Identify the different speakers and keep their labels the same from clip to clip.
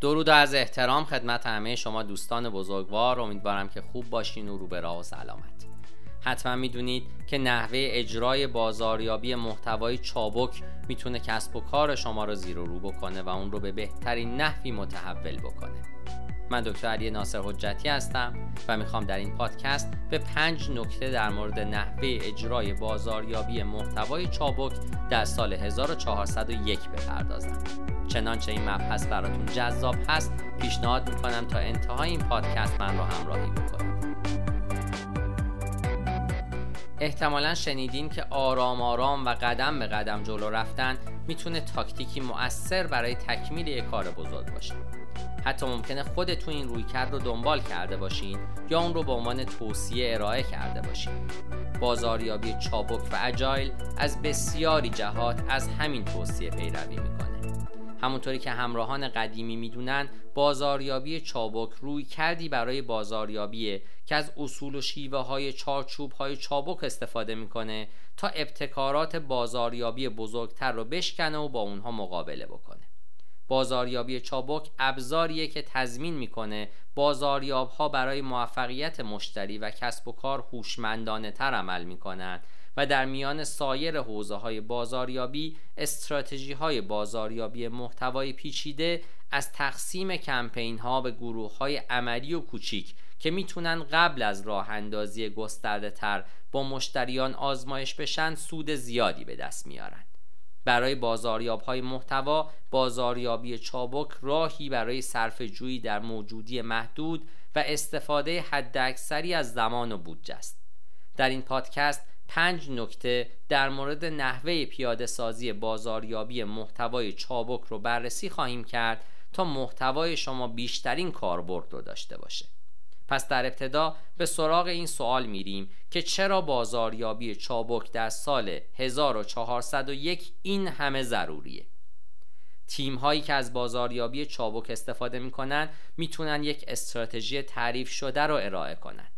Speaker 1: درود و از احترام خدمت همه شما دوستان بزرگوار. امیدوارم که خوب باشین و رو به راه و سلامت. حتما می‌دونید که نحوه اجرای بازاریابی محتوای چابک می‌تونه کسب و کار شما رو زیر و رو بکنه و اون رو به بهترین نحوی متحول بکنه. من دکتر علی ناصر حجتی هستم و می‌خوام در این پادکست به پنج نکته در مورد نحوه اجرای بازاریابی محتوای چابک در سال 1401 بپردازم. چنانچه این مبحث براتون جذاب هست پیشنهاد می‌کنم تا انتهای این پادکست من رو همراهی بکنید. احتمالا شنیدین که آرام آرام و قدم به قدم جلو رفتن می‌تونه تاکتیکی مؤثر برای تکمیل یک کار بزرگ باشه. حتی ممکنه خودتون این روی کرد رو دنبال کرده باشین یا اون رو به عنوان توصیه ارائه کرده باشین. بازاریابی چابک و اجایل از بسیاری جهات از همین توصیه پیروی می‌کنه. همونطوری که همراهان قدیمی می‌دونن بازاریابی چابک روی کردی برای بازاریابی که از اصول و شیوه های چارچوب های چابک استفاده می‌کنه تا ابتکارات بازاریابی بزرگتر رو بشکنه و با اونها مقابله بکنه. بازاریابی چابک ابزاریه که تضمین می‌کنه بازاریاب ها برای موفقیت مشتری و کسب و کار هوشمندانه تر عمل می‌کنند و در میان سایر حوزه های بازاریابی استراتژی های بازاریابی محتوای پیچیده از تقسیم کمپین ها به گروه های عملی و کوچیک که می‌تونن قبل از راه اندازی گسترده تر با مشتریان آزمایش بشن سود زیادی به دست میارن. برای بازاریاب های محتوا بازاریابی چابک راهی برای صرف جویی در موجودی محدود و استفاده حداکثری از زمان و بودجه است. در این پادکست پنج نکته در مورد نحوه پیاده سازی بازاریابی محتوای چابک رو بررسی خواهیم کرد تا محتوای شما بیشترین کاربرد رو داشته باشه. پس در ابتدا به سراغ این سوال میریم که چرا بازاریابی چابک در سال 1401 این همه ضروریه؟ تیم هایی که از بازاریابی چابک استفاده می‌کنن می‌تونن یک استراتژی تعریف شده رو ارائه کنن.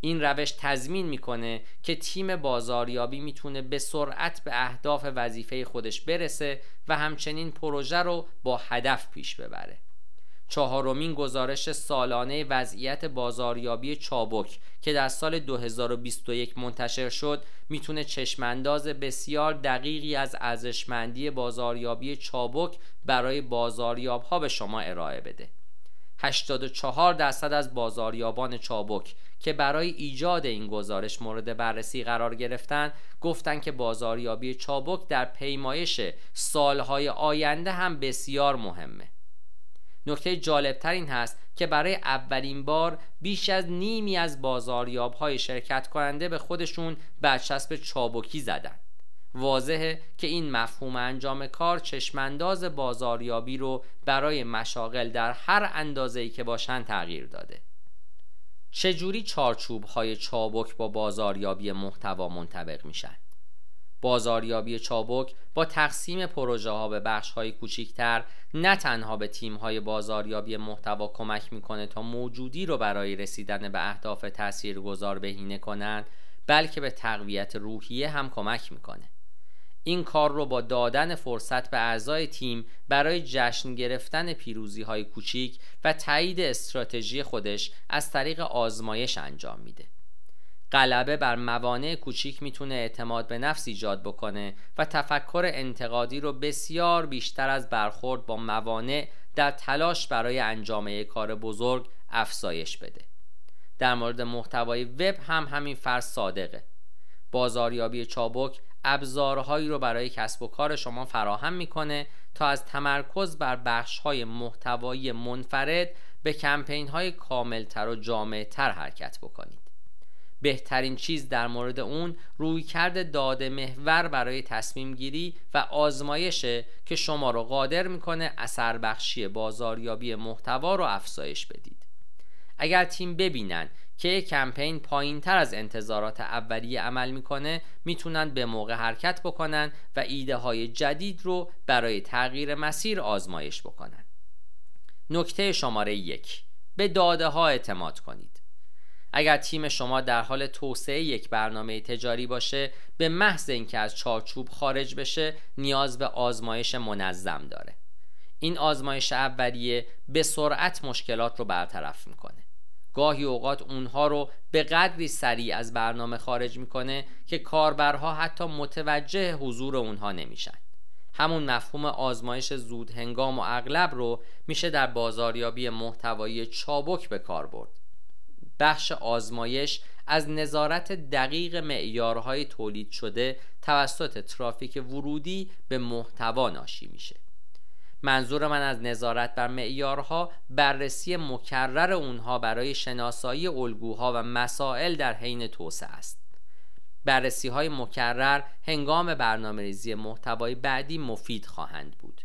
Speaker 1: این روش تضمین می‌کنه که تیم بازاریابی می‌تونه به سرعت به اهداف وظیفه خودش برسه و همچنین پروژه رو با هدف پیش ببره. چهارمین گزارش سالانه وضعیت بازاریابی چابک که در سال 2021 منتشر شد می‌تونه چشمانداز بسیار دقیقی از ارزشمندی بازاریابی چابک برای بازاریاب ها به شما ارائه بده. 84 درصد از بازاریابان چابک که برای ایجاد این گزارش مورد بررسی قرار گرفتن گفتند که بازاریابی چابک در پیمایش سالهای آینده هم بسیار مهمه. نکته جالبتر این هست که برای اولین بار بیش از نیمی از بازاریاب های شرکت کننده به خودشون برچسب چابکی زدن. واضحه که این مفهوم انجام کار چشمانداز بازاریابی رو برای مشاغل در هر اندازه‌ای که باشن تغییر داده. چجوری چارچوب های چابک با بازاریابی محتوا منطبق میشن؟ بازاریابی چابک با تقسیم پروژه ها به بخش های کوچیکتر نه تنها به تیم های بازاریابی محتوا کمک می‌کنه تا موجودی رو برای رسیدن به اهداف تاثیرگذار بهینه کنند بلکه به تقویت روحیه هم کمک می‌کنه. این کار رو با دادن فرصت به اعضای تیم برای جشن گرفتن پیروزی های کوچیک و تایید استراتژی خودش از طریق آزمایش انجام میده. غلبه بر موانع کوچیک می‌تونه اعتماد به نفس ایجاد بکنه و تفکر انتقادی رو بسیار بیشتر از برخورد با موانع در تلاش برای انجام یک کار بزرگ افزایش بده. در مورد محتوای وب هم همین فرض صادقه. بازاریابی چابک ابزارهایی رو برای کسب و کار شما فراهم می‌کنه تا از تمرکز بر بخشهای محتوایی منفرد به کمپین های کاملتر و جامعتر حرکت بکنید. بهترین چیز در مورد اون رویکرد داده محور برای تصمیم گیری و آزمایشه که شما رو قادر می‌کنه اثر بخشی بازاریابی محتوا رو افزایش بدید. اگر تیم ببینن که کمپین پایین تر از انتظارات اولیه عمل می‌کنه می‌تونن به موقع حرکت بکنن و ایده های جدید رو برای تغییر مسیر آزمایش بکنن. نکته شماره یک. به داده ها اعتماد کنید. اگر تیم شما در حال توسعه یک برنامه تجاری باشه به محض اینکه از چارچوب خارج بشه نیاز به آزمایش منظم داره. این آزمایش اولیه به سرعت مشکلات رو برطرف می‌کنه. گاهی اوقات اونها رو به قدری سریع از برنامه خارج می‌کنه که کاربرها حتی متوجه حضور اونها نمیشن. همون مفهوم آزمایش زود هنگام و اغلب رو میشه در بازاریابی محتوایی چابک به کار برد. بخش آزمایش از نظارت دقیق معیارهای تولید شده توسط ترافیک ورودی به محتوا ناشی میشه. منظور من از نظارت بر معیارها بررسی مکرر اونها برای شناسایی الگوها و مسائل در حین توسعه است. بررسی های مکرر هنگام برنامه ریزی محتوای بعدی مفید خواهند بود.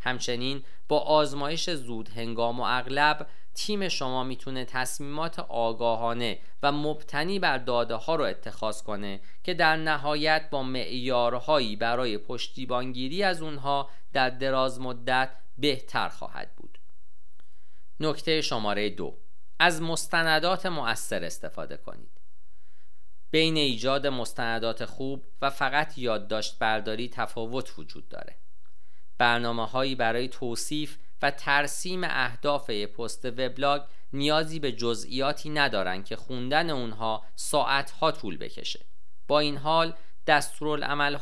Speaker 1: همچنین با آزمایش زود هنگام و اغلب تیم شما می‌تونه تصمیمات آگاهانه و مبتنی بر داده ها رو اتخاذ کنه که در نهایت با معیارهایی برای پشتیبانگیری از اونها در دراز مدت بهتر خواهد بود. نکته شماره دو. از مستندات مؤثر استفاده کنید. بین ایجاد مستندات خوب و فقط یادداشت برداری تفاوت وجود داره. برنامه هایی برای توصیف و ترسیم اهداف پست وبلاگ نیازی به جزئیاتی ندارن که خوندن اونها ساعتها طول بکشه با این حال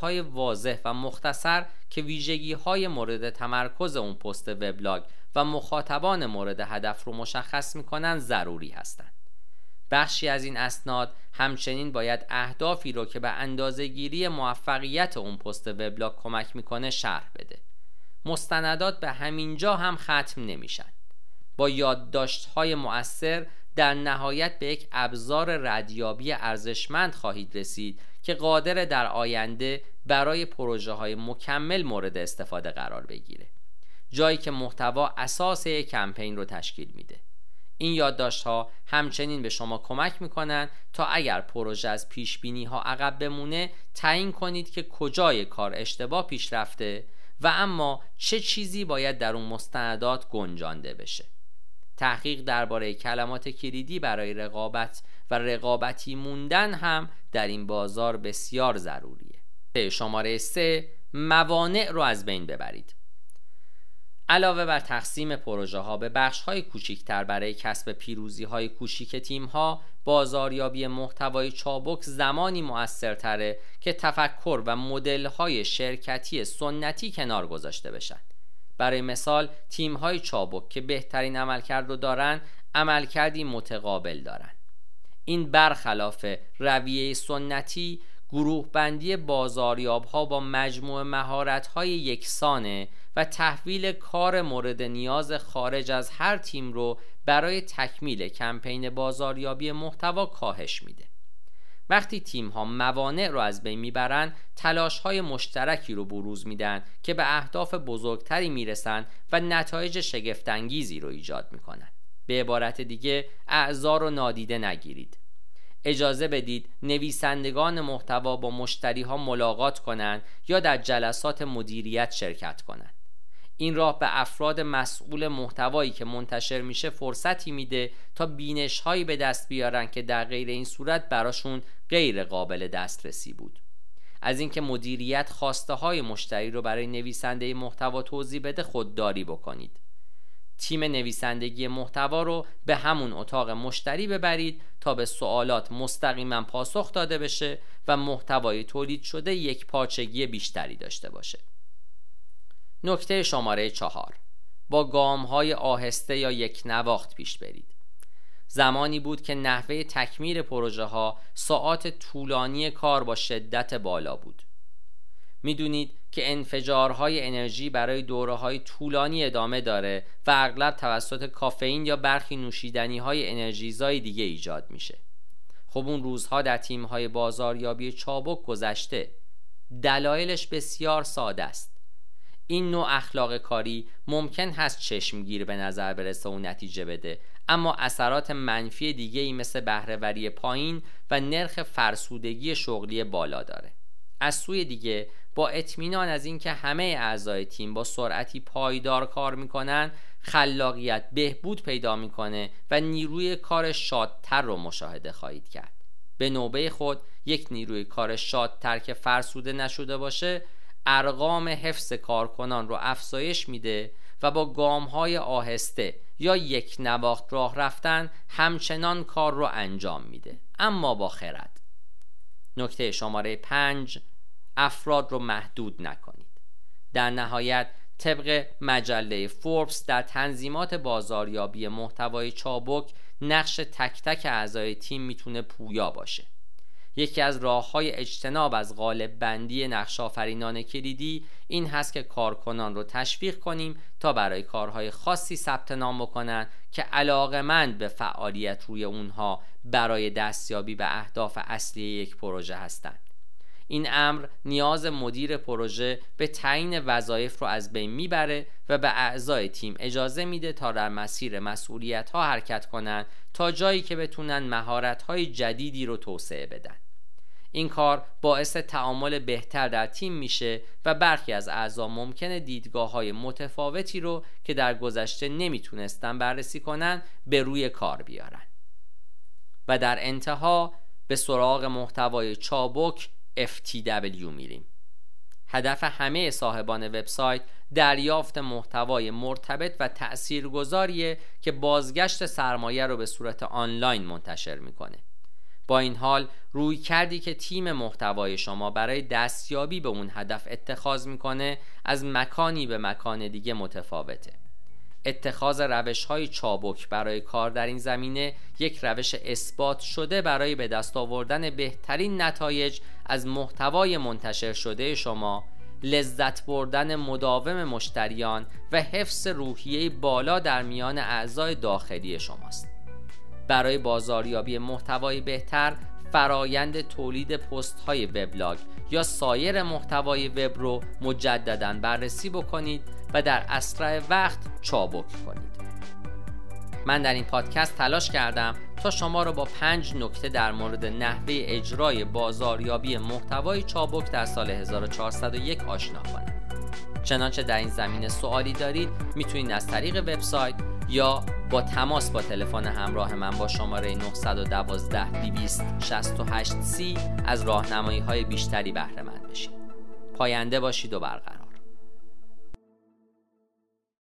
Speaker 1: های واضح و مختصر که ویژگی های مورد تمرکز اون پست وبلاگ و مخاطبان مورد هدف رو مشخص می‌کنن ضروری هستند. بخشی از این اسناد همچنین باید اهدافی رو که به اندازه گیری موفقیت اون پست وبلاگ کمک می‌کنه شرح بده. مستندات به همینجا هم ختم نمیشن. با یادداشت های مؤثر در نهایت به یک ابزار ردیابی ارزشمند خواهید رسید که قادر در آینده برای پروژه های مکمل مورد استفاده قرار بگیره جایی که محتوا اساس یک کمپین رو تشکیل میده این یادداشت ها همچنین به شما کمک می‌کنن تا اگر پروژه از پیش بینی ها عقب بمونه تعیین کنید که کجای کار اشتباه پیش رفته و اما چه چیزی باید در اون مستندات گنجانده بشه؟ تحقیق درباره کلمات کلیدی برای رقابت و رقابتی موندن هم در این بازار بسیار ضروریه. شماره 3 موانع رو از بین ببرید. علاوه بر تقسیم پروژه ها به بخش های کوچیکتر برای کسب پیروزی های کوچیک تیم ها بازاریابی محتوای چابک زمانی موثرتره که تفکر و مدل های شرکتی سنتی کنار گذاشته بشن. برای مثال تیم های چابک که بهترین عملکرد رو دارن عملکردی متقابل دارن. این برخلاف رویه سنتی گروه بندی بازاریاب ها با مجموع مهارت های یکسانه و تحویل کار مورد نیاز خارج از هر تیم رو برای تکمیل کمپین بازاریابی محتوا کاهش میده. وقتی تیم ها موانع رو از بین می‌برن تلاش های مشترکی رو بروز میدن که به اهداف بزرگتری می‌رسن و نتایج شگفتانگیزی رو ایجاد می‌کنن. به عبارت دیگه اعضا رو نادیده نگیرید. اجازه بدید نویسندگان محتوا با مشتری ها ملاقات کنند یا در جلسات مدیریت شرکت کنند. این راه به افراد مسئول محتوایی که منتشر میشه فرصتی میده تا بینش هایی به دست بیارن که در غیر این صورت براشون غیر قابل دسترسی بود. از اینکه مدیریت خواسته های مشتری رو برای نویسنده محتوا توضیح بده خودداری بکنید. تیم نویسندگی محتوا رو به همون اتاق مشتری ببرید تا به سوالات مستقیما پاسخ داده بشه و محتوای تولید شده یک پارچگی بیشتری داشته باشه. نکته شماره چهار. با گام های آهسته یا یک نواخت پیش برید. زمانی بود که نحوه تکمیل پروژه ها ساعات طولانی کار با شدت بالا بود. می‌دونید که انفجارهای انرژی برای دوره های طولانی ادامه داره و اغلب توسط کافئین یا برخی نوشیدنی های انرژیزای دیگه ایجاد میشه. خب اون روزها در تیم های بازاریابی چابک گذشته دلایلش بسیار ساده است. این نوع اخلاق کاری ممکن هست چشمگیر به نظر برسه و نتیجه بده اما اثرات منفی دیگه ای مثل بهرهوری پایین و نرخ فرسودگی شغلی بالا داره. از سوی دیگه با اطمینان از اینکه همه اعضای تیم با سرعتی پایدار کار می‌کنن خلاقیت بهبود پیدا می‌کنه و نیروی کار شادتر رو مشاهده خواهید کرد. به نوبه خود یک نیروی کار شادتر که فرسوده نشده باشه ارقام حفظ کارکنان رو افزایش میده و با گام های آهسته یا یک نواخت راه رفتن همچنان کار رو انجام میده. اما با خرد. نکته شماره پنج افراد رو محدود نکنید در نهایت طبق مجله فوربس در تنظیمات بازاریابی محتوای چابک نقش تک تک اعضای تیم می‌تونه پویا باشه یکی از راه های اجتناب از غالب بندی نقش آفرینان کلیدی این هست که کارکنان رو تشویق کنیم تا برای کارهای خاصی ثبت نام بکنن که علاقمند به فعالیت روی اونها برای دستیابی به اهداف اصلی یک پروژه هستند. این امر نیاز مدیر پروژه به تعیین وظایف رو از بین می‌بره و به اعضای تیم اجازه میده تا در مسیر مسئولیت ها حرکت کنند تا جایی که بتونن مهارت های جدیدی رو توسعه بدن. این کار باعث تعامل بهتر در تیم میشه و برخی از اعضا ممکنه دیدگاه های متفاوتی رو که در گذشته نمی‌تونستن بررسی کنن به روی کار بیارن. و در انتها به سراغ محتوای چابک FTW میریم. هدف همه صاحبان وبسایت دریافت محتوای مرتبط و تأثیرگذاریه که بازگشت سرمایه رو به صورت آنلاین منتشر می‌کنه. با این حال روی کردی که تیم محتوای شما برای دستیابی به اون هدف اتخاذ می‌کنه از مکانی به مکان دیگه متفاوته. اتخاذ روش های چابک برای کار در این زمینه یک روش اثبات شده برای به دست آوردن بهترین نتایج از محتوای منتشر شده شما لذت بردن مداوم مشتریان و حفظ روحیه بالا در میان اعضای داخلی شماست. برای بازاریابی محتوای بهتر فرایند تولید پست های وبلاگ یا سایر محتوای وب رو مجددا بررسی بکنید و در اسرع وقت چابک کنید. من در این پادکست تلاش کردم تا شما را با پنج نکته در مورد نحوه اجرای بازاریابی محتوای چابک در سال 1401 آشنا کنم. چنانچه در این زمینه سوالی دارید می‌تونید از طریق وبسایت یا با تماس با تلفن همراه من با شماره 912 268 سی از راهنمایی های بیشتری بهره مند بشید. پاینده باشید و برقرار.